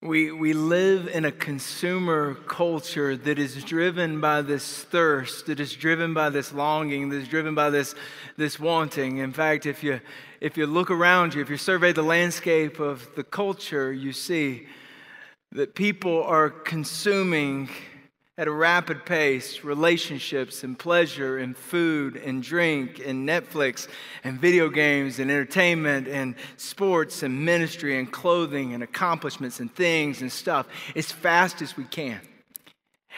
We, we live in a consumer culture that is driven by this thirst, that is driven by this longing, that is driven by this, this wanting. In fact, if you, if you look around you, if you survey the landscape of the culture, you see that people are consuming at a rapid pace relationships and pleasure and food and drink and Netflix and video games and entertainment and sports and ministry and clothing and accomplishments and things and stuff as fast as we can.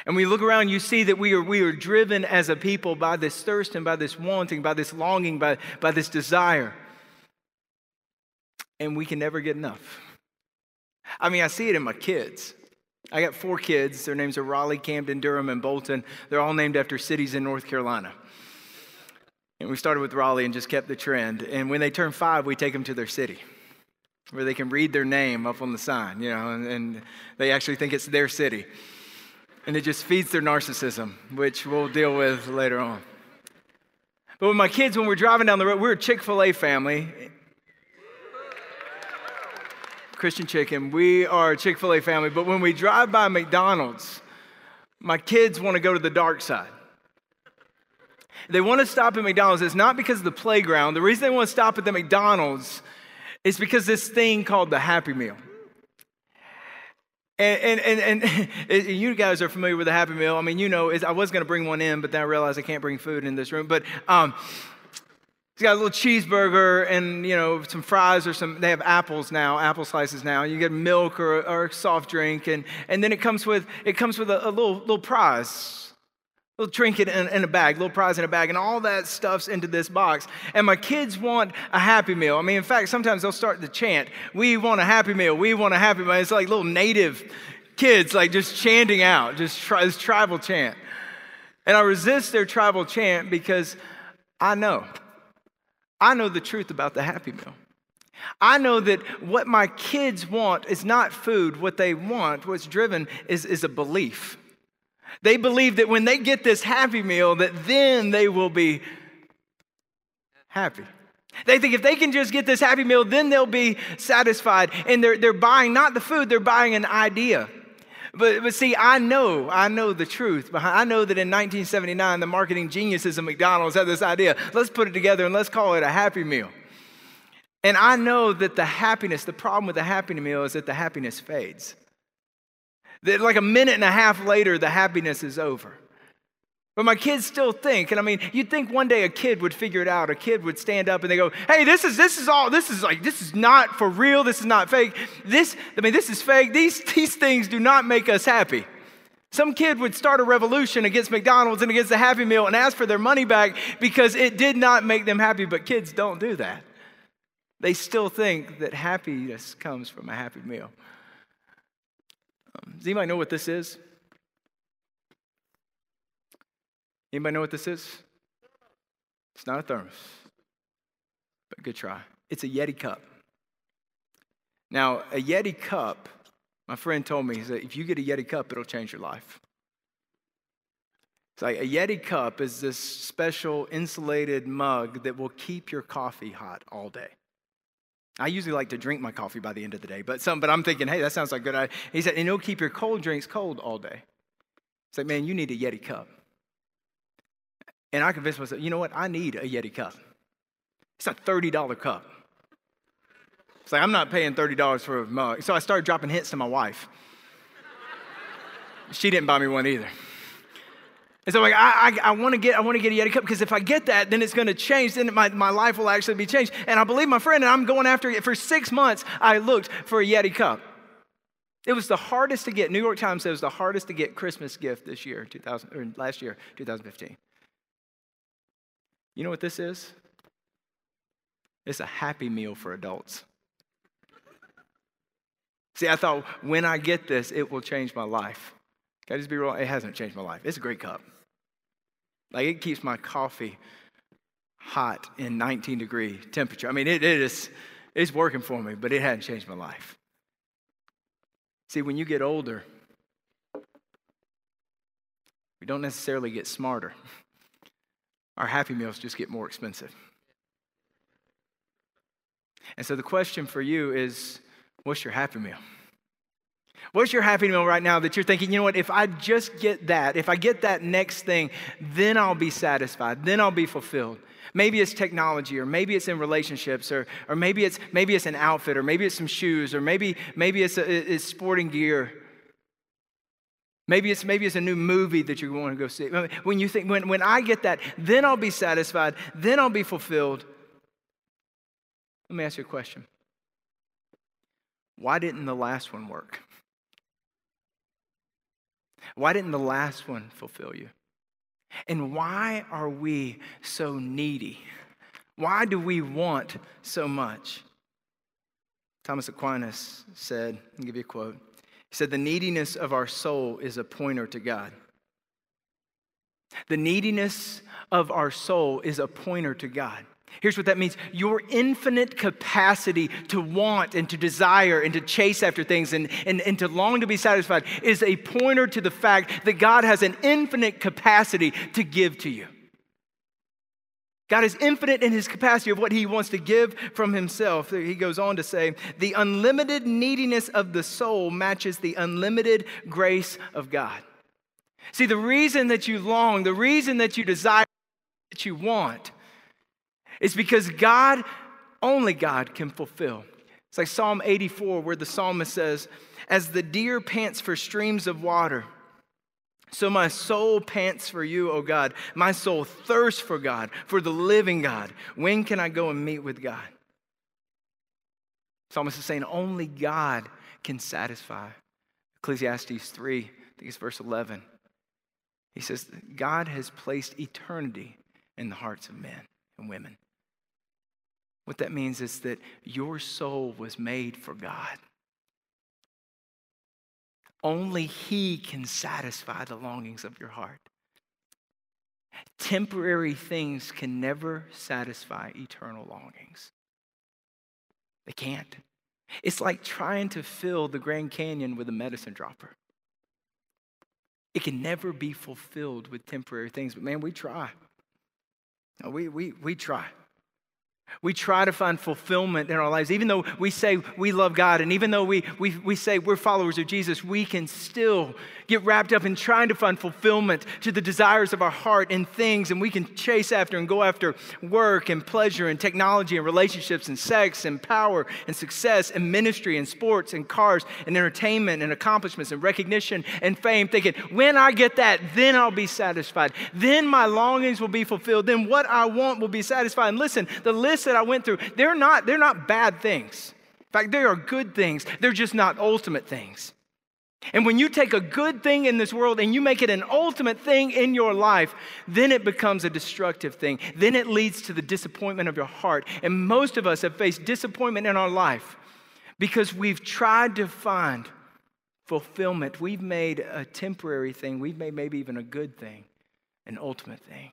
And we look around, you see that we are, we are driven as a people by this thirst and by this wanting, by this longing, by, by this desire. And we can never get enough. I mean, I see it in my kids. I got four kids. Their names are Raleigh, Camden, Durham, and Bolton. They're all named after cities in North Carolina. And we started with Raleigh and just kept the trend. And when they turn five, we take them to their city where they can read their name up on the sign, you know, and, and they actually think it's their city. And it just feeds their narcissism, which we'll deal with later on. But with my kids, when we're driving down the road, we're a Chick fil A family. Christian Chicken. We are a Chick fil A family, but when we drive by McDonald's, my kids want to go to the dark side. They want to stop at McDonald's. It's not because of the playground. The reason they want to stop at the McDonald's is because this thing called the Happy Meal. And, and, and, and, you guys are familiar with the Happy Meal. I mean, you know, I was going to bring one in, but then I realized I can't bring food in this room. But um, it's got a little cheeseburger and, you know, some fries or some, they have apples now, apple slices now. You get milk or, or a soft drink. And, and then it comes with, it comes with a, a little, little prize, a little trinket in, in, a bag, little prize in a bag. And all that stuff's into this box. And my kids want a Happy Meal. I mean, in fact, sometimes they'll start to chant, we want a Happy Meal. We want a Happy Meal. It's like little native kids, like just chanting out, just try, this tribal chant. And I resist their tribal chant because I know I know the truth about the Happy Meal. I know that what my kids want is not food. What they want, what's driven, is, is a belief. They believe that when they get this Happy Meal, that then they will be happy. They think if they can just get this Happy Meal, then they'll be satisfied. And they're, they're buying not the food, they're buying an idea. But, but see, I know, I know the truth. I know that in 1979, the marketing geniuses of McDonald's had this idea let's put it together and let's call it a Happy Meal. And I know that the happiness, the problem with the Happy Meal is that the happiness fades. That like a minute and a half later, the happiness is over. But my kids still think, and I mean, you'd think one day a kid would figure it out. A kid would stand up and they go, "Hey, this is this is all. This is like this is not for real. This is not fake. This, I mean, this is fake. These these things do not make us happy." Some kid would start a revolution against McDonald's and against the Happy Meal and ask for their money back because it did not make them happy. But kids don't do that. They still think that happiness comes from a Happy Meal. Um, does anybody know what this is? Anybody know what this is? It's not a thermos, but good try. It's a Yeti cup. Now, a Yeti cup, my friend told me, he said, if you get a Yeti cup, it'll change your life. It's like a Yeti cup is this special insulated mug that will keep your coffee hot all day. I usually like to drink my coffee by the end of the day, but some, but I'm thinking, hey, that sounds like a good. Idea. He said, and it'll keep your cold drinks cold all day. It's like, man, you need a Yeti cup. And I convinced myself, you know what? I need a Yeti cup. It's a $30 cup. It's like, I'm not paying $30 for a mug. So I started dropping hints to my wife. she didn't buy me one either. And so I'm like, I, I, I want to get I want to get a Yeti cup because if I get that, then it's going to change. Then my, my life will actually be changed. And I believe my friend, and I'm going after it. For six months, I looked for a Yeti cup. It was the hardest to get. New York Times says it was the hardest to get Christmas gift this year, 2000, or last year, 2015. You know what this is? It's a happy meal for adults. See, I thought when I get this, it will change my life. Can I just be real? It hasn't changed my life. It's a great cup. Like it keeps my coffee hot in 19 degree temperature. I mean, it, it is it's working for me, but it hasn't changed my life. See, when you get older, we don't necessarily get smarter our Happy Meals just get more expensive. And so the question for you is what's your Happy Meal? What's your happy meal right now that you're thinking, you know what, if I just get that, if I get that next thing, then I'll be satisfied, then I'll be fulfilled. Maybe it's technology, or maybe it's in relationships, or, or maybe, it's, maybe it's an outfit, or maybe it's some shoes, or maybe, maybe it's, a, it's sporting gear. Maybe it's, maybe it's a new movie that you want to go see. When you think, when, when I get that, then I'll be satisfied, then I'll be fulfilled. Let me ask you a question. Why didn't the last one work? Why didn't the last one fulfill you? And why are we so needy? Why do we want so much? Thomas Aquinas said, I'll give you a quote. He said, The neediness of our soul is a pointer to God. The neediness of our soul is a pointer to God. Here's what that means your infinite capacity to want and to desire and to chase after things and, and, and to long to be satisfied is a pointer to the fact that God has an infinite capacity to give to you. God is infinite in his capacity of what he wants to give from himself. He goes on to say, the unlimited neediness of the soul matches the unlimited grace of God. See, the reason that you long, the reason that you desire, that you want, is because God, only God, can fulfill. It's like Psalm 84, where the psalmist says, As the deer pants for streams of water, so my soul pants for you, O God. My soul thirsts for God, for the living God. When can I go and meet with God? Psalmist is saying only God can satisfy. Ecclesiastes 3, I think it's verse 11. He says, God has placed eternity in the hearts of men and women. What that means is that your soul was made for God. Only He can satisfy the longings of your heart. Temporary things can never satisfy eternal longings. They can't. It's like trying to fill the Grand Canyon with a medicine dropper. It can never be fulfilled with temporary things, but man, we try. We, we, we try. We try to find fulfillment in our lives. Even though we say we love God and even though we, we, we say we're followers of Jesus, we can still get wrapped up in trying to find fulfillment to the desires of our heart and things. And we can chase after and go after work and pleasure and technology and relationships and sex and power and success and ministry and sports and cars and entertainment and accomplishments and recognition and fame, thinking, when I get that, then I'll be satisfied. Then my longings will be fulfilled. Then what I want will be satisfied. And listen, the list that I went through, they're not, they're not bad things. In fact, they are good things. They're just not ultimate things. And when you take a good thing in this world and you make it an ultimate thing in your life, then it becomes a destructive thing. Then it leads to the disappointment of your heart. And most of us have faced disappointment in our life because we've tried to find fulfillment. We've made a temporary thing, we've made maybe even a good thing, an ultimate thing.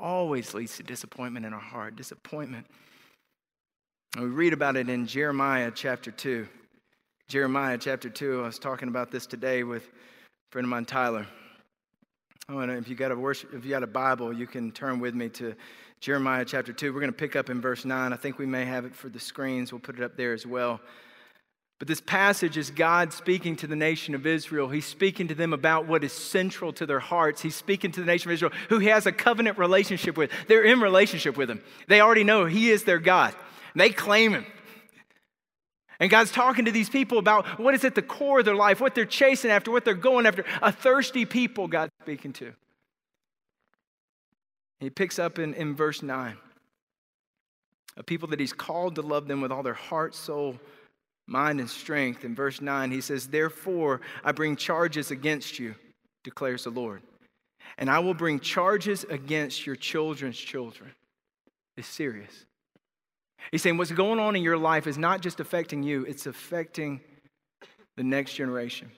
Always leads to disappointment in our heart, disappointment. And we read about it in Jeremiah chapter 2. Jeremiah chapter 2. I was talking about this today with a friend of mine, Tyler. Oh, and if you got a worship, if you got a Bible, you can turn with me to Jeremiah chapter 2. We're going to pick up in verse 9. I think we may have it for the screens. We'll put it up there as well. But this passage is God speaking to the nation of Israel. He's speaking to them about what is central to their hearts. He's speaking to the nation of Israel, who he has a covenant relationship with. They're in relationship with him. They already know he is their God. They claim him. And God's talking to these people about what is at the core of their life, what they're chasing after, what they're going after. A thirsty people, God's speaking to. He picks up in, in verse 9 a people that he's called to love them with all their heart, soul, mind, and strength. In verse 9, he says, Therefore, I bring charges against you, declares the Lord, and I will bring charges against your children's children. It's serious. He's saying what's going on in your life is not just affecting you, it's affecting the next generation.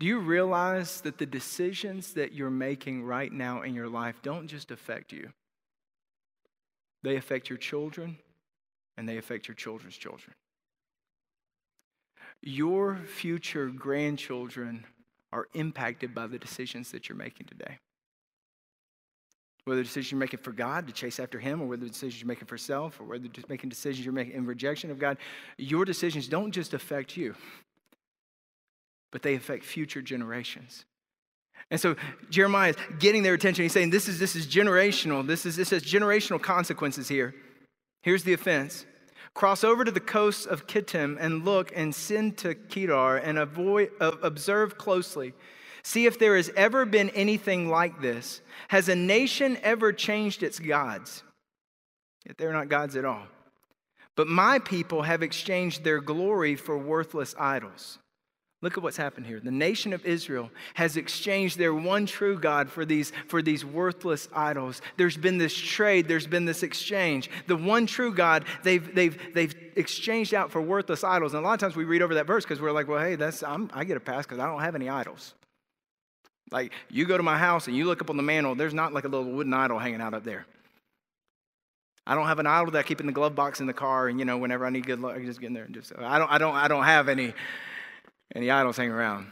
Do you realize that the decisions that you're making right now in your life don't just affect you? They affect your children and they affect your children's children. Your future grandchildren are impacted by the decisions that you're making today. Whether the decision you're making for God to chase after Him, or whether the decisions you're making for self, or whether you're making decisions you're making in rejection of God, your decisions don't just affect you, but they affect future generations. And so Jeremiah is getting their attention. He's saying, This is, this is generational. This, is, this has generational consequences here. Here's the offense Cross over to the coast of Kittim and look and send to Kedar and avoid, uh, observe closely. See if there has ever been anything like this. Has a nation ever changed its gods? Yet they're not gods at all. But my people have exchanged their glory for worthless idols. Look at what's happened here. The nation of Israel has exchanged their one true God for these, for these worthless idols. There's been this trade, there's been this exchange. The one true God, they've, they've, they've exchanged out for worthless idols. And a lot of times we read over that verse because we're like, well, hey, that's, I'm, I get a pass because I don't have any idols. Like, you go to my house and you look up on the mantle, there's not like a little wooden idol hanging out up there. I don't have an idol that I keep in the glove box in the car, and you know, whenever I need good luck, I just get in there and just. I don't, I don't, I don't have any any idols hanging around.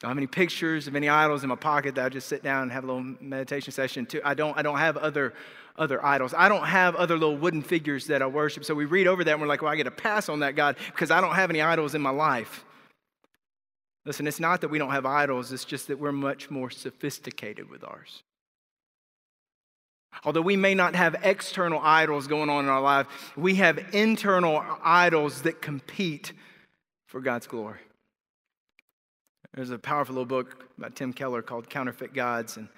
Don't have any pictures of any idols in my pocket that I just sit down and have a little meditation session too. I don't, I don't have other, other idols. I don't have other little wooden figures that I worship. So we read over that and we're like, well, I get a pass on that God because I don't have any idols in my life. Listen, it's not that we don't have idols, it's just that we're much more sophisticated with ours. Although we may not have external idols going on in our life, we have internal idols that compete for God's glory. There's a powerful little book by Tim Keller called Counterfeit Gods, and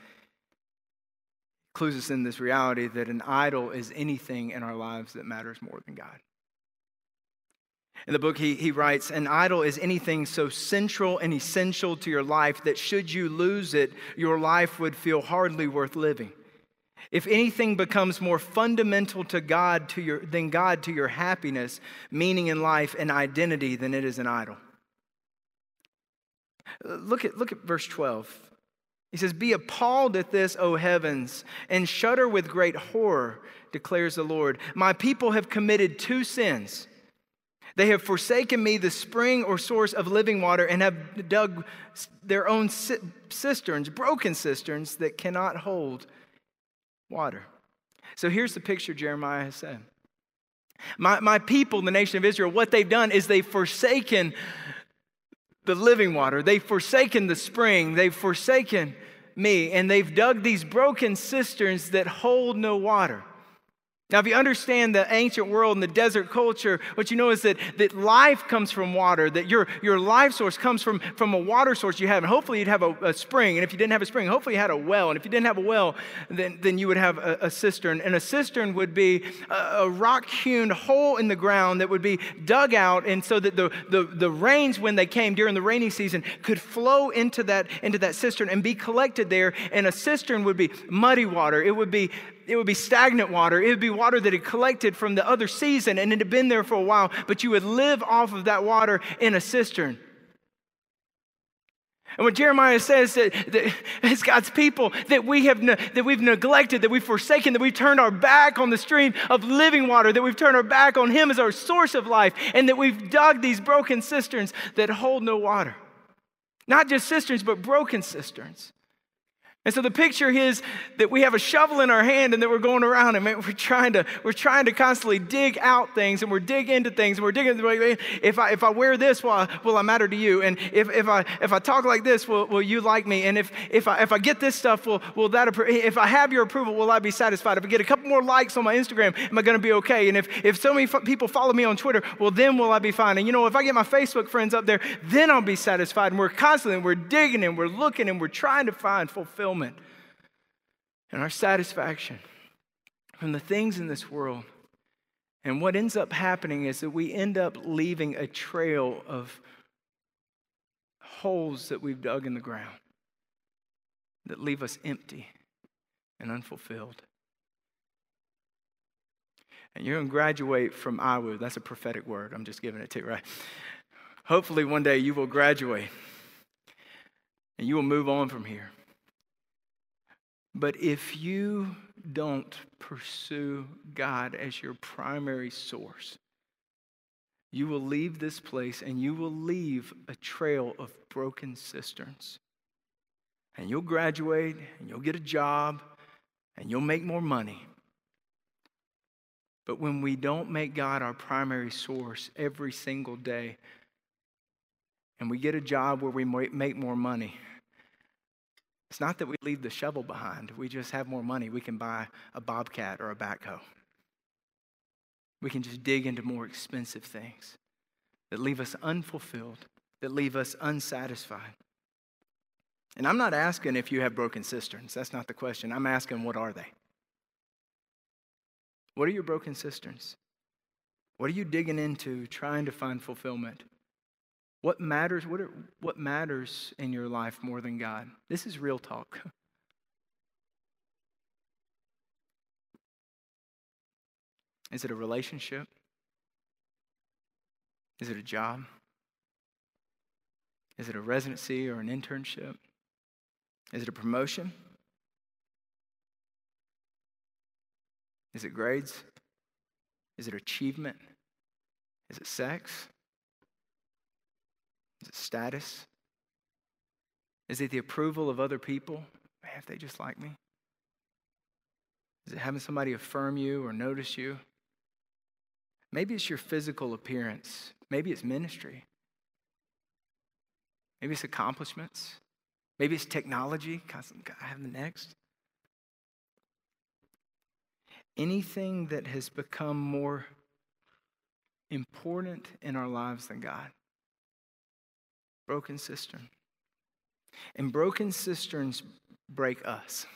clues us in this reality that an idol is anything in our lives that matters more than God. In the book, he, he writes, An idol is anything so central and essential to your life that should you lose it, your life would feel hardly worth living. If anything becomes more fundamental to God to your, than God to your happiness, meaning in life, and identity, then it is an idol. Look at, look at verse 12. He says, Be appalled at this, O heavens, and shudder with great horror, declares the Lord. My people have committed two sins. They have forsaken me, the spring or source of living water, and have dug their own cisterns, broken cisterns that cannot hold water. So here's the picture Jeremiah has said. My, my people, the nation of Israel, what they've done is they've forsaken the living water. They've forsaken the spring. They've forsaken me. And they've dug these broken cisterns that hold no water. Now, if you understand the ancient world and the desert culture, what you know is that, that life comes from water, that your, your life source comes from, from a water source you have. And hopefully you'd have a, a spring. And if you didn't have a spring, hopefully you had a well. And if you didn't have a well, then, then you would have a, a cistern. And a cistern would be a, a rock hewn hole in the ground that would be dug out. And so that the, the, the rains, when they came during the rainy season, could flow into that, into that cistern and be collected there. And a cistern would be muddy water. It would be it would be stagnant water. It would be water that had collected from the other season and it had been there for a while, but you would live off of that water in a cistern. And what Jeremiah says that, that as God's people that we have ne- that we've neglected, that we've forsaken, that we've turned our back on the stream of living water, that we've turned our back on Him as our source of life, and that we've dug these broken cisterns that hold no water. Not just cisterns, but broken cisterns. And so the picture is that we have a shovel in our hand and that we're going around and we're trying to we're trying to constantly dig out things and we're digging into things and we're digging if I if I wear this will I, will I matter to you? And if, if I if I talk like this will, will you like me? And if if I if I get this stuff will will that if I have your approval will I be satisfied? If I get a couple more likes on my Instagram am I going to be okay? And if if so many f- people follow me on Twitter well then will I be fine. And you know if I get my Facebook friends up there then I'll be satisfied. And we're constantly we're digging and we're looking and we're trying to find fulfillment fulfillment and our satisfaction from the things in this world. And what ends up happening is that we end up leaving a trail of holes that we've dug in the ground that leave us empty and unfulfilled. And you're going to graduate from IWU. That's a prophetic word. I'm just giving it to you, right? Hopefully, one day you will graduate and you will move on from here. But if you don't pursue God as your primary source, you will leave this place and you will leave a trail of broken cisterns. And you'll graduate and you'll get a job and you'll make more money. But when we don't make God our primary source every single day, and we get a job where we make more money, it's not that we leave the shovel behind. We just have more money. We can buy a bobcat or a backhoe. We can just dig into more expensive things that leave us unfulfilled, that leave us unsatisfied. And I'm not asking if you have broken cisterns. That's not the question. I'm asking, what are they? What are your broken cisterns? What are you digging into trying to find fulfillment? What matters, what, are, what matters in your life more than God? This is real talk. Is it a relationship? Is it a job? Is it a residency or an internship? Is it a promotion? Is it grades? Is it achievement? Is it sex? Is it status? Is it the approval of other people? Man, if they just like me. Is it having somebody affirm you or notice you? Maybe it's your physical appearance. Maybe it's ministry. Maybe it's accomplishments. Maybe it's technology. I have the next. Anything that has become more important in our lives than God. Broken cistern. And broken cisterns break us.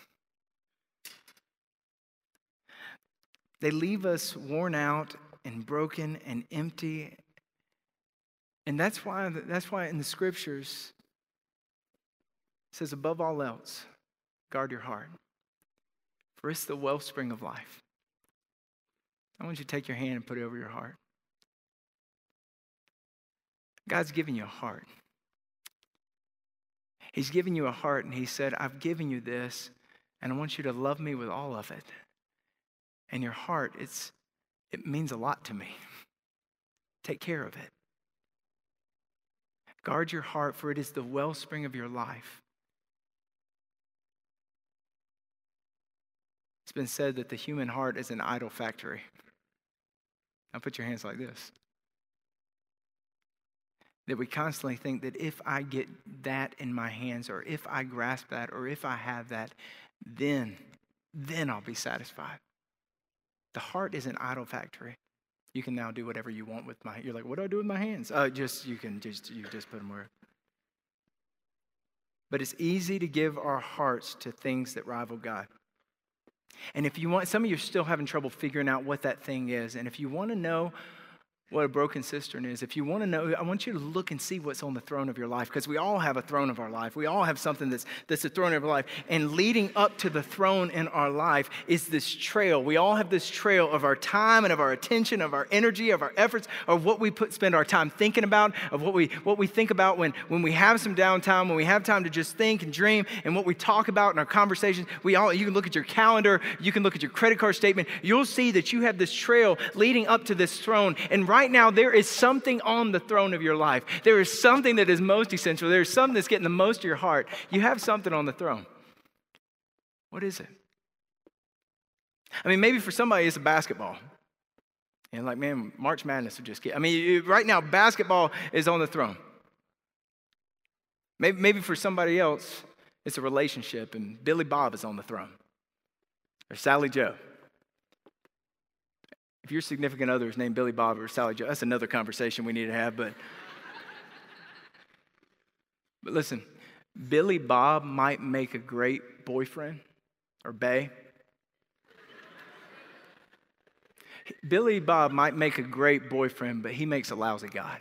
They leave us worn out and broken and empty. And that's why, that's why in the scriptures it says, above all else, guard your heart, for it's the wellspring of life. I want you to take your hand and put it over your heart. God's given you a heart. He's given you a heart, and He said, I've given you this, and I want you to love me with all of it. And your heart, it's, it means a lot to me. Take care of it. Guard your heart, for it is the wellspring of your life. It's been said that the human heart is an idol factory. Now put your hands like this. That we constantly think that if I get that in my hands, or if I grasp that, or if I have that, then, then I'll be satisfied. The heart is an idol factory. You can now do whatever you want with my. You're like, what do I do with my hands? Uh, just you can just you just put them where. But it's easy to give our hearts to things that rival God. And if you want, some of you are still having trouble figuring out what that thing is. And if you want to know what a broken cistern is. If you want to know, I want you to look and see what's on the throne of your life because we all have a throne of our life. We all have something that's, that's the throne of our life. And leading up to the throne in our life is this trail. We all have this trail of our time and of our attention, of our energy, of our efforts, of what we put, spend our time thinking about, of what we, what we think about when, when we have some downtime, when we have time to just think and dream, and what we talk about in our conversations. We all, you can look at your calendar, you can look at your credit card statement. You'll see that you have this trail leading up to this throne. And right right now, there is something on the throne of your life. There is something that is most essential. There is something that's getting the most of your heart. You have something on the throne. What is it? I mean, maybe for somebody it's a basketball. And like, man, March Madness would just get. I mean, right now, basketball is on the throne. Maybe, maybe for somebody else, it's a relationship, and Billy Bob is on the throne, or Sally Joe. If your significant other is named Billy Bob or Sally Joe, that's another conversation we need to have. But, but listen, Billy Bob might make a great boyfriend or bae. Billy Bob might make a great boyfriend, but he makes a lousy God.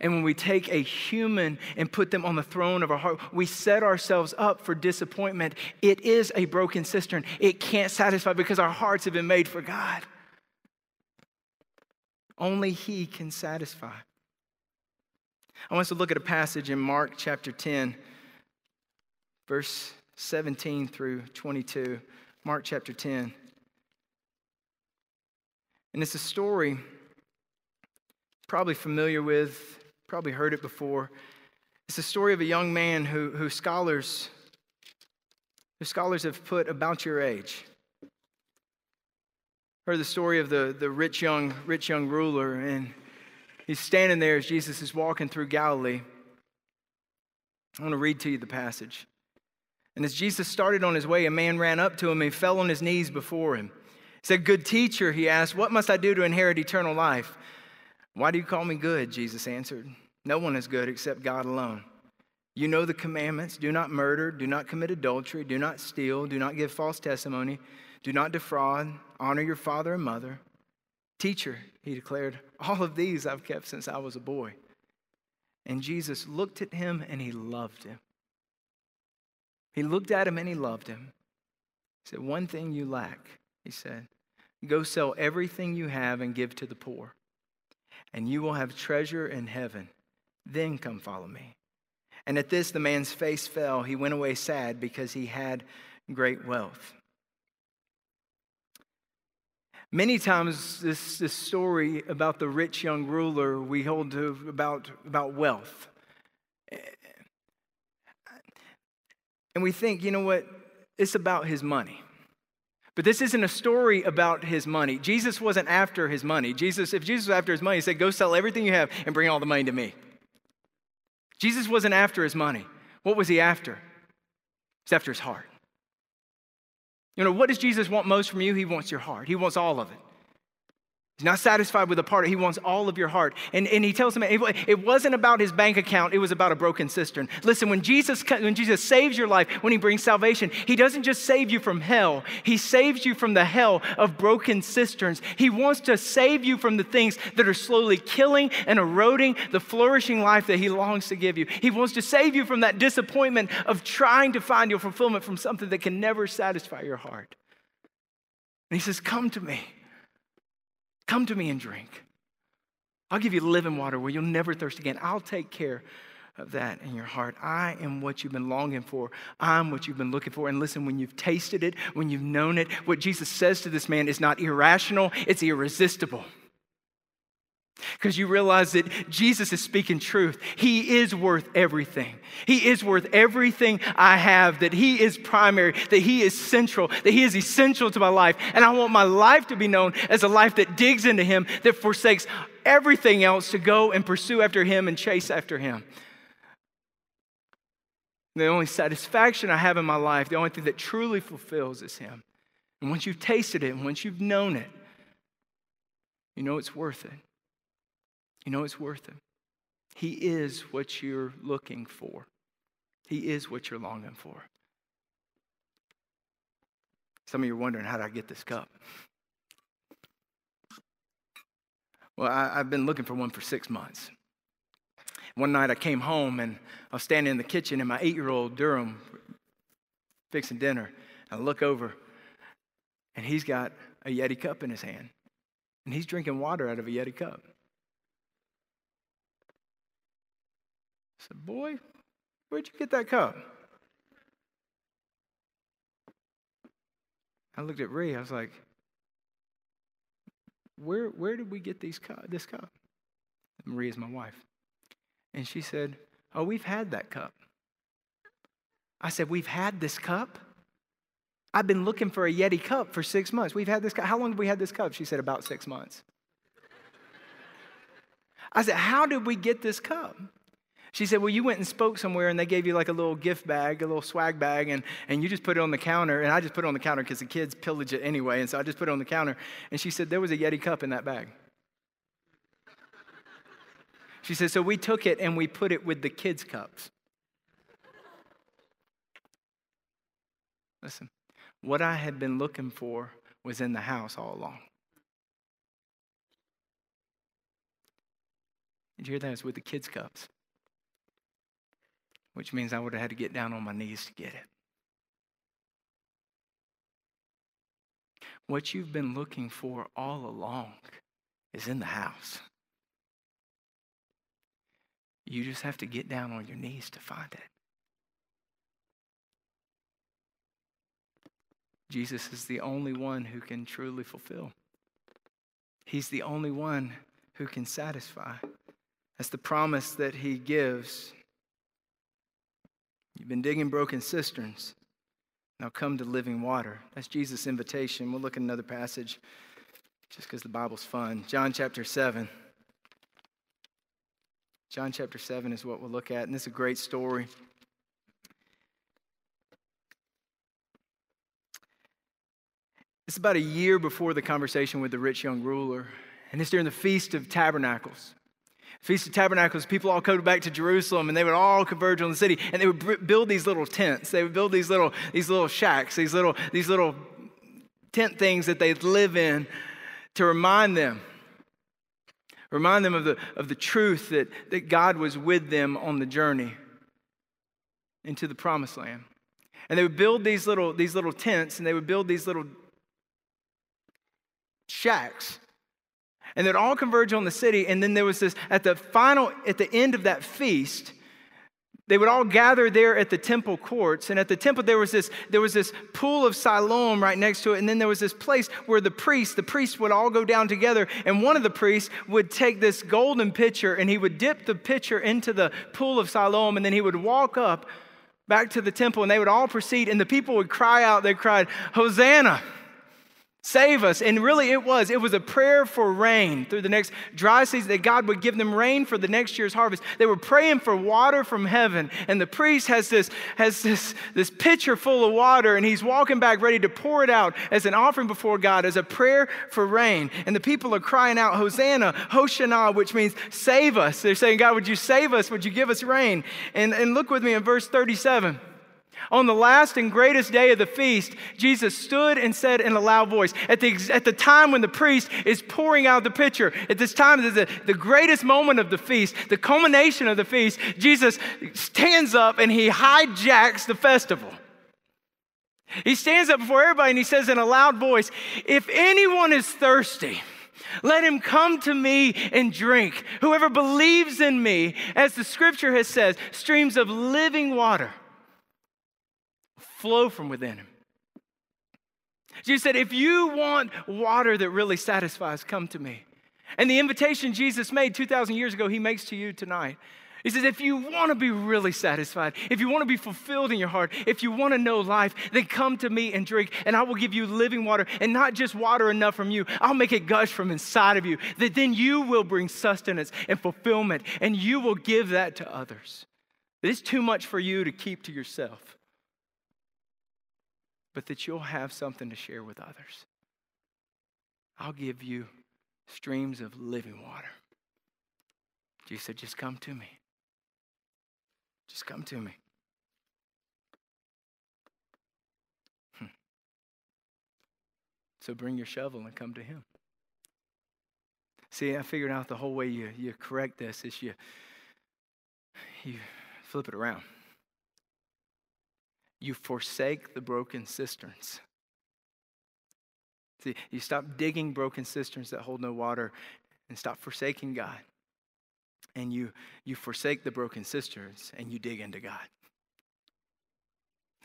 And when we take a human and put them on the throne of our heart, we set ourselves up for disappointment. It is a broken cistern. It can't satisfy because our hearts have been made for God. Only He can satisfy. I want us to look at a passage in Mark chapter 10, verse 17 through 22. Mark chapter 10. And it's a story probably familiar with, probably heard it before. It's the story of a young man who, who scholars who scholars have put about your age. Heard the story of the, the rich young rich young ruler, and He's standing there as Jesus is walking through Galilee. I want to read to you the passage. And as Jesus started on his way, a man ran up to him and fell on his knees before him. He said, Good teacher, he asked, What must I do to inherit eternal life? Why do you call me good? Jesus answered. No one is good except God alone. You know the commandments do not murder, do not commit adultery, do not steal, do not give false testimony, do not defraud, honor your father and mother. Teacher, he declared, all of these I've kept since I was a boy. And Jesus looked at him and he loved him. He looked at him and he loved him. He said, One thing you lack, he said, go sell everything you have and give to the poor, and you will have treasure in heaven. Then come follow me. And at this, the man's face fell. He went away sad because he had great wealth. Many times, this, this story about the rich young ruler we hold to about, about wealth. And we think, you know what? It's about his money. But this isn't a story about his money. Jesus wasn't after his money. Jesus, if Jesus was after his money, he said, Go sell everything you have and bring all the money to me. Jesus wasn't after his money. What was he after? He's after his heart. You know, what does Jesus want most from you? He wants your heart, He wants all of it. He's not satisfied with a part. He wants all of your heart. And, and he tells him it wasn't about his bank account, it was about a broken cistern. Listen, when Jesus, when Jesus saves your life, when he brings salvation, he doesn't just save you from hell, he saves you from the hell of broken cisterns. He wants to save you from the things that are slowly killing and eroding the flourishing life that he longs to give you. He wants to save you from that disappointment of trying to find your fulfillment from something that can never satisfy your heart. And he says, Come to me. Come to me and drink. I'll give you living water where you'll never thirst again. I'll take care of that in your heart. I am what you've been longing for. I'm what you've been looking for. And listen, when you've tasted it, when you've known it, what Jesus says to this man is not irrational, it's irresistible. Because you realize that Jesus is speaking truth. He is worth everything. He is worth everything I have, that He is primary, that He is central, that He is essential to my life. And I want my life to be known as a life that digs into Him, that forsakes everything else to go and pursue after Him and chase after Him. The only satisfaction I have in my life, the only thing that truly fulfills is Him. And once you've tasted it, and once you've known it, you know it's worth it. You know it's worth it. He is what you're looking for, He is what you're longing for. Some of you are wondering, how did I get this cup? Well, I, have been looking for one for six months. One night I came home and I was standing in the kitchen and my eight year old Durham fixing dinner. I look over and he's got a Yeti cup in his hand and he's drinking water out of a Yeti cup. Said, Boy, where'd you get that cup? I looked at Ree. I was like, where, where did we get these cup, this cup? Marie is my wife. And she said, Oh, we've had that cup. I said, We've had this cup? I've been looking for a Yeti cup for six months. We've had this cup. How long have we had this cup? She said, About six months. I said, How did we get this cup? She said, Well, you went and spoke somewhere and they gave you like a little gift bag, a little swag bag, and, and you just put it on the counter. And I just put it on the counter because the kids pillage it anyway. And so I just put it on the counter. And she said, There was a Yeti cup in that bag. She said, So we took it and we put it with the kids' cups. Listen, what I had been looking for was in the house all along. Did you hear that? It's with the kids' cups which means I would have had to get down on my knees to get it. What you've been looking for all along is in the house. You just have to get down on your knees to find it. Jesus is the only one who can truly fulfill. He's the only one who can satisfy. That's the promise that he gives You've been digging broken cisterns. Now come to living water. That's Jesus' invitation. We'll look at another passage just because the Bible's fun. John chapter 7. John chapter 7 is what we'll look at, and this is a great story. It's about a year before the conversation with the rich young ruler, and it's during the Feast of Tabernacles. Feast of Tabernacles, people all come back to Jerusalem and they would all converge on the city and they would build these little tents. They would build these little, these little shacks, these little, these little tent things that they'd live in to remind them, remind them of the, of the truth that, that God was with them on the journey into the promised land. And they would build these little, these little tents and they would build these little shacks and they'd all converge on the city. And then there was this, at the final, at the end of that feast, they would all gather there at the temple courts. And at the temple, there was this, there was this pool of Siloam right next to it. And then there was this place where the priests, the priests would all go down together. And one of the priests would take this golden pitcher and he would dip the pitcher into the pool of Siloam. And then he would walk up back to the temple and they would all proceed. And the people would cry out, they cried, Hosanna! Save us. And really, it was. It was a prayer for rain through the next dry season, that God would give them rain for the next year's harvest. They were praying for water from heaven. And the priest has this, has this, this pitcher full of water, and he's walking back ready to pour it out as an offering before God, as a prayer for rain. And the people are crying out, Hosanna, Hoshana, which means save us. They're saying, God, would you save us? Would you give us rain? And, and look with me in verse 37. On the last and greatest day of the feast, Jesus stood and said in a loud voice, at the, at the time when the priest is pouring out the pitcher, at this time, the, the greatest moment of the feast, the culmination of the feast, Jesus stands up and he hijacks the festival. He stands up before everybody and he says in a loud voice, If anyone is thirsty, let him come to me and drink. Whoever believes in me, as the scripture has said, streams of living water flow from within him. Jesus said, If you want water that really satisfies, come to me. And the invitation Jesus made 2,000 years ago, he makes to you tonight. He says, if you want to be really satisfied, if you want to be fulfilled in your heart, if you want to know life, then come to me and drink, and I will give you living water, and not just water enough from you. I'll make it gush from inside of you, that then you will bring sustenance and fulfillment, and you will give that to others. It is too much for you to keep to yourself but that you'll have something to share with others. I'll give you streams of living water. Jesus said, just come to me. Just come to me. Hmm. So bring your shovel and come to him. See, I figured out the whole way you, you correct this is you, you flip it around you forsake the broken cisterns. See, you stop digging broken cisterns that hold no water and stop forsaking God. And you, you forsake the broken cisterns and you dig into God.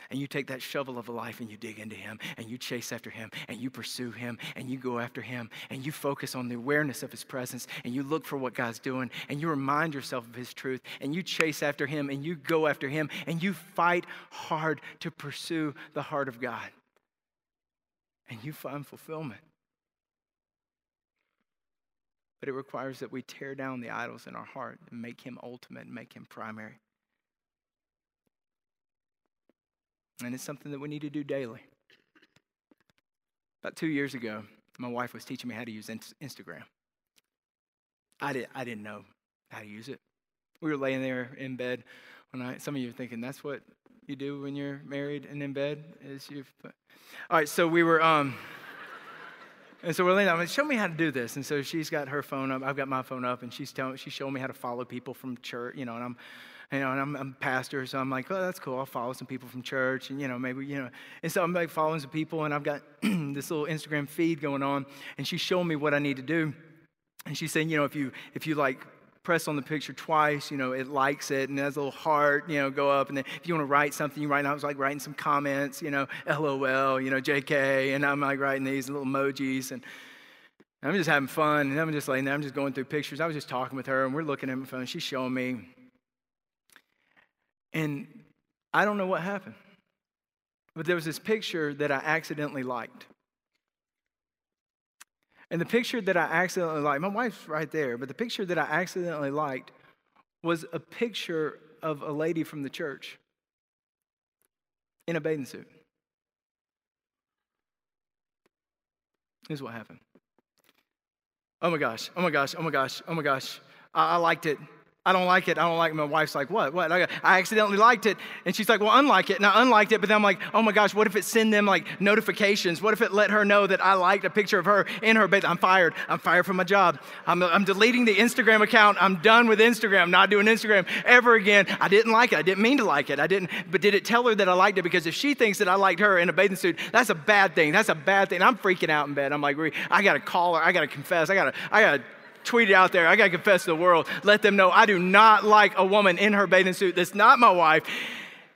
And you take that shovel of a life and you dig into Him and you chase after Him and you pursue Him and you go after Him and you focus on the awareness of His presence and you look for what God's doing and you remind yourself of His truth and you chase after Him and you go after Him and you fight hard to pursue the heart of God. And you find fulfillment. But it requires that we tear down the idols in our heart and make Him ultimate and make Him primary. And it's something that we need to do daily. About two years ago, my wife was teaching me how to use Instagram. I, did, I didn't know how to use it. We were laying there in bed. Some of you are thinking that's what you do when you're married and in bed is you. All right, so we were. Um, and so we're laying down. Like, show me how to do this. And so she's got her phone up. I've got my phone up, and she's telling, she's showing me how to follow people from church. You know, and I'm you know, and I'm, I'm a pastor, so I'm like, oh, that's cool. I'll follow some people from church, and you know, maybe you know, and so I'm like following some people, and I've got this little Instagram feed going on, and she's showing me what I need to do, and she's saying, you know, if you if you like press on the picture twice, you know, it likes it and it has a little heart, you know, go up. And then if you want to write something, you write, I was like writing some comments, you know, LOL, you know, JK. And I'm like writing these little emojis. And I'm just having fun. And I'm just there, I'm just going through pictures. I was just talking with her and we're looking at my phone. She's showing me. And I don't know what happened, but there was this picture that I accidentally liked. And the picture that I accidentally liked, my wife's right there, but the picture that I accidentally liked was a picture of a lady from the church in a bathing suit. Here's what happened. Oh my gosh, oh my gosh, oh my gosh, oh my gosh. I, I liked it. I don't like it. I don't like it. My wife's like, what? What? I accidentally liked it. And she's like, well, unlike it. And I unliked it, but then I'm like, oh my gosh, what if it send them like notifications? What if it let her know that I liked a picture of her in her bed? I'm fired. I'm fired from my job. I'm, I'm deleting the Instagram account. I'm done with Instagram. Not doing Instagram ever again. I didn't like it. I didn't mean to like it. I didn't, but did it tell her that I liked it? Because if she thinks that I liked her in a bathing suit, that's a bad thing. That's a bad thing. I'm freaking out in bed. I'm like, I got to call her. I got to confess. I got to, I got to tweet it out there. I got to confess to the world. Let them know I do not like a woman in her bathing suit that's not my wife.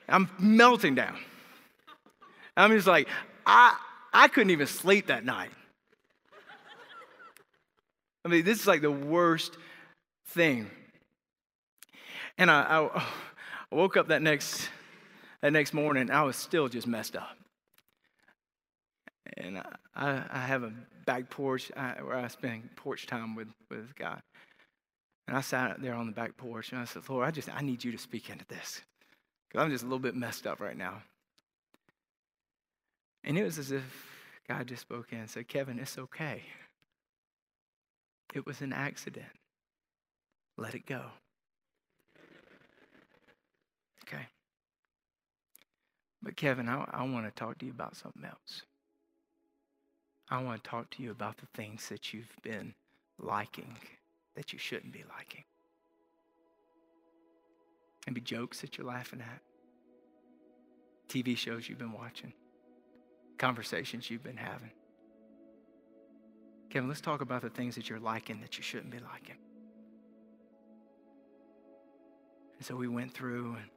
I'm melting down. I'm just like, I, I couldn't even sleep that night. I mean, this is like the worst thing. And I, I, I woke up that next, that next morning, I was still just messed up. And I, I have a back porch where I spend porch time with, with God. And I sat there on the back porch and I said, Lord, I just, I need you to speak into this. Because I'm just a little bit messed up right now. And it was as if God just spoke in and said, Kevin, it's okay. It was an accident. Let it go. Okay. But Kevin, I, I want to talk to you about something else. I want to talk to you about the things that you've been liking that you shouldn't be liking. Maybe jokes that you're laughing at, TV shows you've been watching, conversations you've been having. Kevin, let's talk about the things that you're liking that you shouldn't be liking. And so we went through and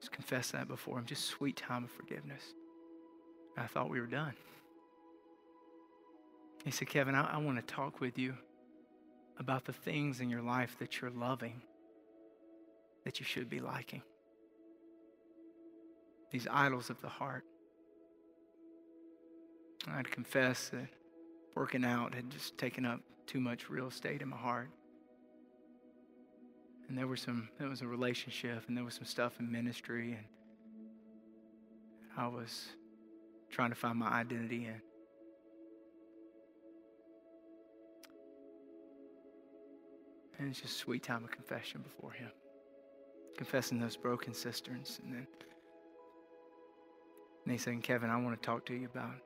just confessed that before him, just sweet time of forgiveness. I thought we were done. He said, Kevin, I, I want to talk with you about the things in your life that you're loving that you should be liking. These idols of the heart. I'd confess that working out had just taken up too much real estate in my heart. And there were some there was a relationship and there was some stuff in ministry and I was trying to find my identity in. And it's just a sweet time of confession before Him. Confessing those broken cisterns. And then and he's saying, Kevin, I want to talk to you about,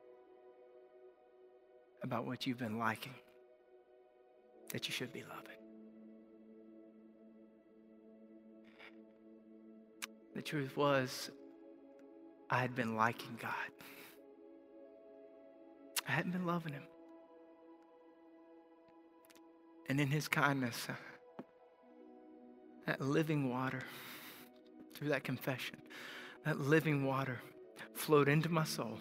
about what you've been liking that you should be loving. The truth was, I had been liking God. I hadn't been loving Him. And in his kindness, uh, that living water, through that confession, that living water flowed into my soul.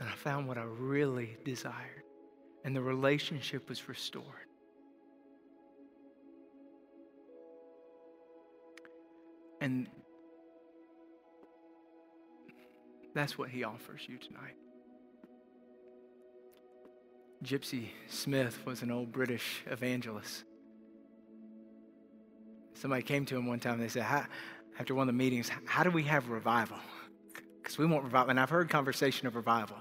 And I found what I really desired. And the relationship was restored. And that's what he offers you tonight. Gypsy Smith was an old British evangelist. Somebody came to him one time and they said, after one of the meetings, how do we have revival? Because we want revival. And I've heard conversation of revival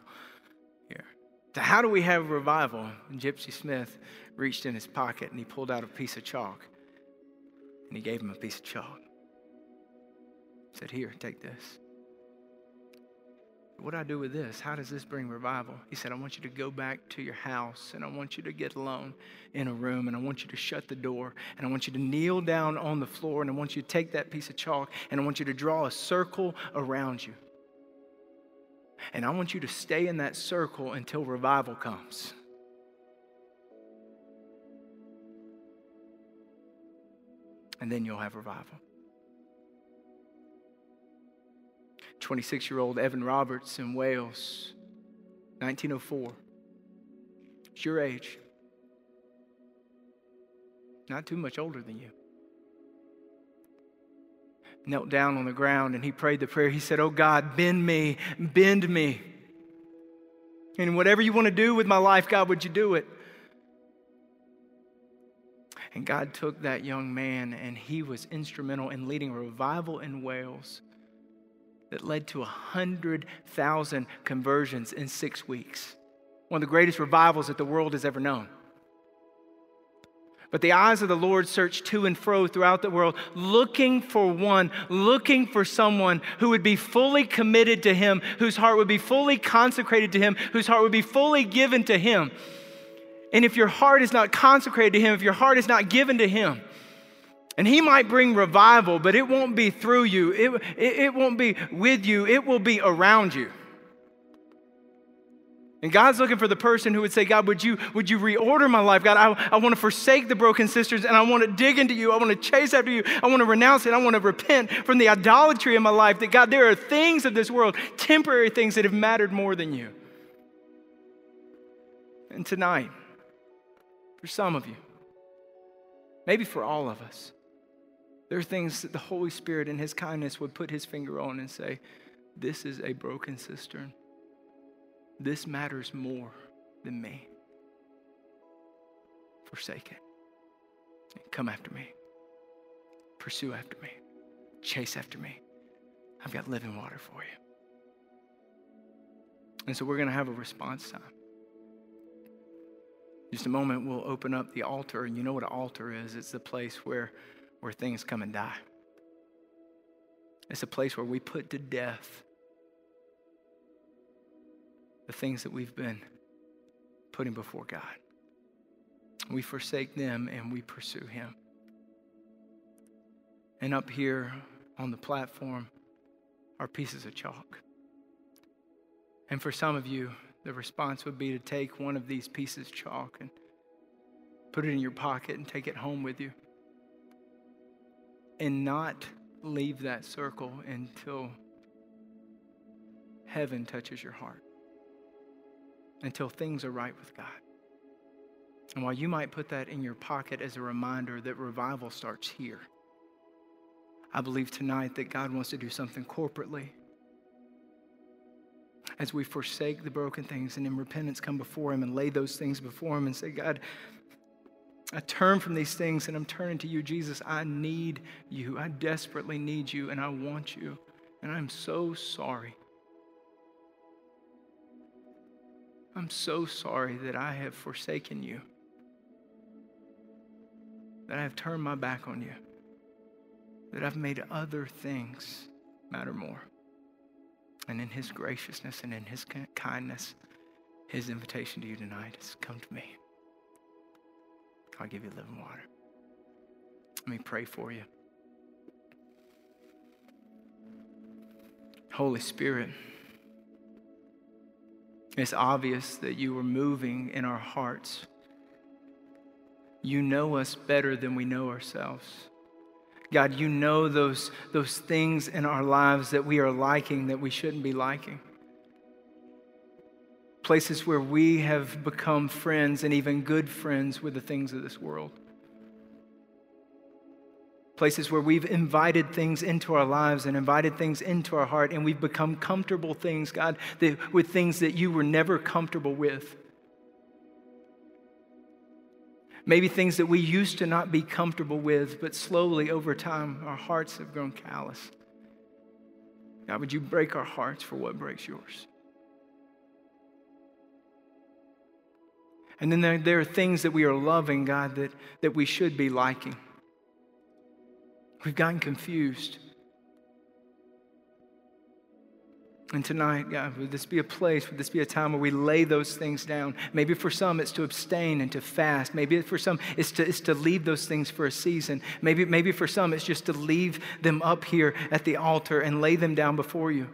here. So how do we have revival? And Gypsy Smith reached in his pocket and he pulled out a piece of chalk and he gave him a piece of chalk. He said, Here, take this. What do I do with this? How does this bring revival? He said, I want you to go back to your house and I want you to get alone in a room and I want you to shut the door and I want you to kneel down on the floor and I want you to take that piece of chalk and I want you to draw a circle around you. And I want you to stay in that circle until revival comes. And then you'll have revival. 26 year old Evan Roberts in Wales, 1904. It's your age. Not too much older than you. Knelt down on the ground and he prayed the prayer. He said, Oh God, bend me, bend me. And whatever you want to do with my life, God, would you do it? And God took that young man and he was instrumental in leading a revival in Wales that led to 100,000 conversions in six weeks. One of the greatest revivals that the world has ever known. But the eyes of the Lord search to and fro throughout the world, looking for one, looking for someone who would be fully committed to Him, whose heart would be fully consecrated to Him, whose heart would be fully given to Him. And if your heart is not consecrated to Him, if your heart is not given to Him, and He might bring revival, but it won't be through you, it, it, it won't be with you, it will be around you. And God's looking for the person who would say, God, would you, would you reorder my life? God, I, I want to forsake the broken cisterns and I want to dig into you. I want to chase after you. I want to renounce it. I want to repent from the idolatry in my life. That God, there are things of this world, temporary things that have mattered more than you. And tonight, for some of you, maybe for all of us, there are things that the Holy Spirit in His kindness would put His finger on and say, This is a broken cistern. This matters more than me. Forsake it. Come after me. Pursue after me. Chase after me. I've got living water for you. And so we're going to have a response time. Just a moment, we'll open up the altar. And you know what an altar is it's the place where, where things come and die. It's a place where we put to death the things that we've been putting before God. We forsake them and we pursue Him. And up here on the platform are pieces of chalk. And for some of you, the response would be to take one of these pieces of chalk and put it in your pocket and take it home with you. And not leave that circle until heaven touches your heart until things are right with God. And while you might put that in your pocket as a reminder that revival starts here, I believe tonight that God wants to do something corporately. As we forsake the broken things and in repentance come before Him and lay those things before Him and say, God, I turn from these things and I'm turning to you, Jesus. I need you. I desperately need you and I want you. And I'm so sorry I'm so sorry that I have forsaken you, that I have turned my back on you, that I've made other things matter more. And in His graciousness and in His kindness, His invitation to you tonight is come to me. I'll give you living water. Let me pray for you. Holy Spirit, it's obvious that you are moving in our hearts. You know us better than we know ourselves. God, you know those, those things in our lives that we are liking that we shouldn't be liking. Places where we have become friends and even good friends with the things of this world places where we've invited things into our lives and invited things into our heart, and we've become comfortable things, God, that, with things that you were never comfortable with. Maybe things that we used to not be comfortable with, but slowly over time, our hearts have grown callous. God, would you break our hearts for what breaks yours? And then there, there are things that we are loving, God, that, that we should be liking. We've gotten confused. And tonight, God, would this be a place, would this be a time where we lay those things down? Maybe for some it's to abstain and to fast. Maybe for some it's to, it's to leave those things for a season. Maybe, maybe for some it's just to leave them up here at the altar and lay them down before you.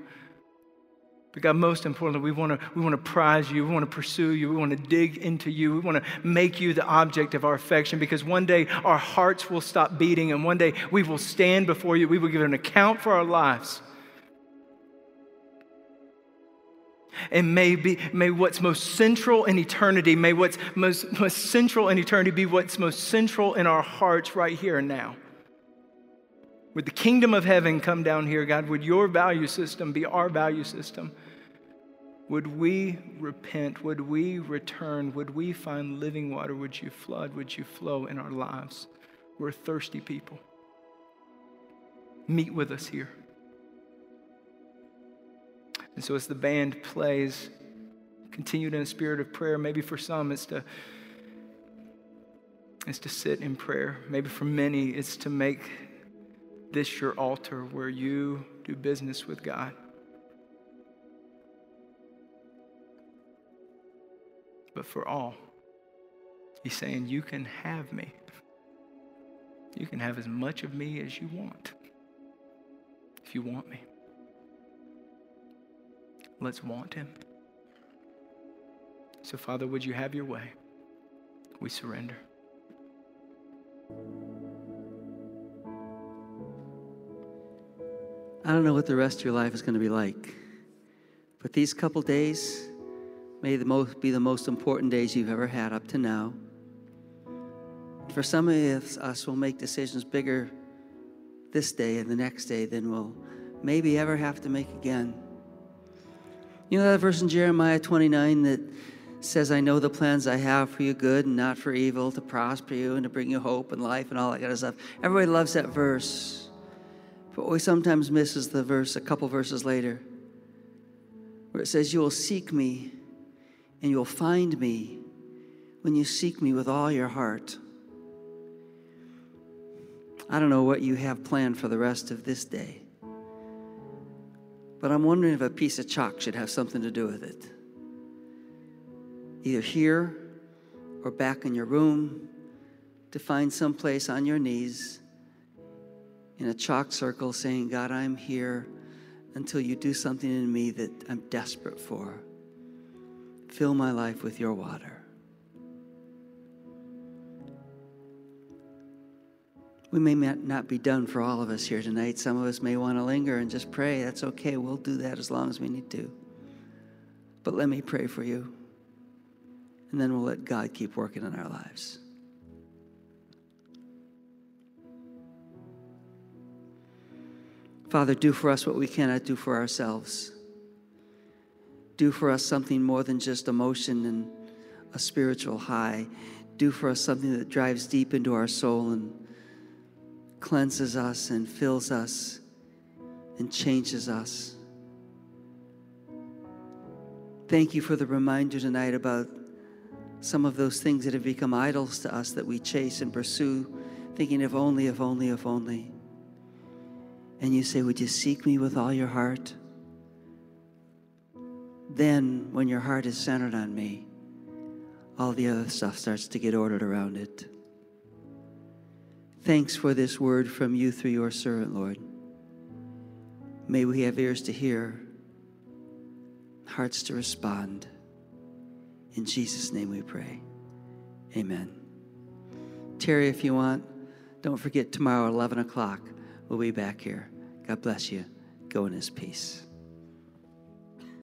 But God, most importantly, we want to we want to prize you. We want to pursue you. We want to dig into you. We want to make you the object of our affection because one day our hearts will stop beating and one day we will stand before you. We will give an account for our lives. And may, be, may what's most central in eternity, may what's most, most central in eternity be what's most central in our hearts right here and now. Would the kingdom of heaven come down here, God? Would your value system be our value system? Would we repent? Would we return? Would we find living water? Would you flood? Would you flow in our lives? We're thirsty people. Meet with us here. And so, as the band plays, continued in a spirit of prayer, maybe for some it's to, it's to sit in prayer. Maybe for many it's to make this your altar where you do business with God. But for all, he's saying, You can have me. You can have as much of me as you want if you want me. Let's want him. So, Father, would you have your way? We surrender. I don't know what the rest of your life is going to be like, but these couple days may the most, be the most important days you've ever had up to now. For some of us, we'll make decisions bigger this day and the next day than we'll maybe ever have to make again. You know that verse in Jeremiah 29 that says, I know the plans I have for you good and not for evil, to prosper you and to bring you hope and life and all that kind of stuff. Everybody loves that verse. But we sometimes miss is the verse a couple verses later where it says, You will seek me and you'll find me when you seek me with all your heart. I don't know what you have planned for the rest of this day, but I'm wondering if a piece of chalk should have something to do with it. Either here or back in your room, to find some place on your knees in a chalk circle saying, God, I'm here until you do something in me that I'm desperate for. Fill my life with your water. We may not be done for all of us here tonight. Some of us may want to linger and just pray. That's okay. We'll do that as long as we need to. But let me pray for you. And then we'll let God keep working in our lives. Father, do for us what we cannot do for ourselves. Do for us something more than just emotion and a spiritual high. Do for us something that drives deep into our soul and cleanses us and fills us and changes us. Thank you for the reminder tonight about some of those things that have become idols to us that we chase and pursue, thinking, if only, if only, if only. And you say, Would you seek me with all your heart? Then, when your heart is centered on me, all the other stuff starts to get ordered around it. Thanks for this word from you through your servant, Lord. May we have ears to hear, hearts to respond. In Jesus' name we pray. Amen. Terry, if you want, don't forget tomorrow, 11 o'clock, we'll be back here. God bless you. Go in his peace.